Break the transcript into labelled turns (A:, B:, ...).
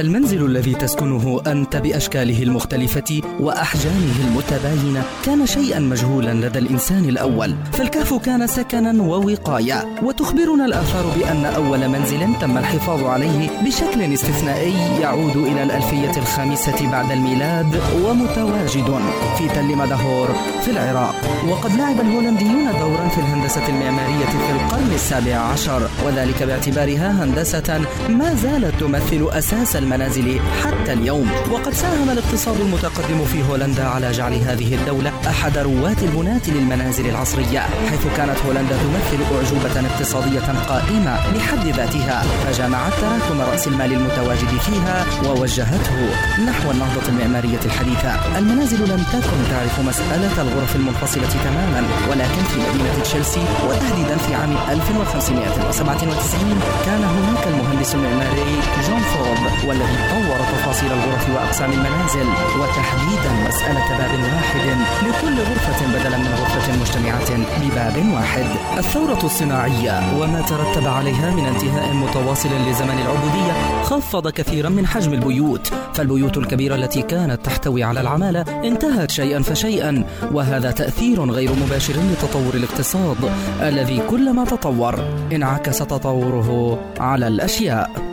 A: المنزل الذي تسكنه أنت بأشكاله المختلفة وأحجامه المتباينة كان شيئا مجهولا لدى الإنسان الأول فالكهف كان سكنا ووقاية. وتخبرنا الآثار بأن أول منزل تم الحفاظ عليه بشكل استثنائي يعود إلى الألفية الخامسة بعد الميلاد ومتواجد في تل مدهور في العراق. وقد لعب الهولنديون دورا في الهندسة المعمارية في القرن السابع عشر وذلك باعتبارها هندسة ما زالت تمثل أساس المنازل حتى اليوم. وقد ساهم الاقتصاد المتقدم في هولندا على جعل هذه الدولة أحد رواد البناة للمنازل العصرية حيث كانت هولندا تمثل أعجوبة اقتصادية قائمة لحد ذاتها. فجمعت تراكم رأس المال المتواجد فيها ووجهته نحو النهضة المعمارية الحديثة. المنازل لم تكن تعرف مسألة الغرف المنفصلة تماما ولكن في مدينة تشيلسي وتحديدا في عام 1597 كان هناك المهندس المعماري جون فورد والذي طور تفاصيل الغرف وأقسام المنازل وتحديدا مسألة باب واحد لكل غرفة بدلا من غرفة مجتمعة بباب واحد. الثورة الصناعية وما ترتب عليها من انتهاء متواصل لزمن العبودية خفض كثيرا من حجم البيوت. فالبيوت الكبيرة التي كانت تحتوي على العمالة انتهت شيئا فشيئا وهذا تأثير غير مباشر لتطور الاقتصاد الذي كلما تطور انعكس تطوره على الأشياء.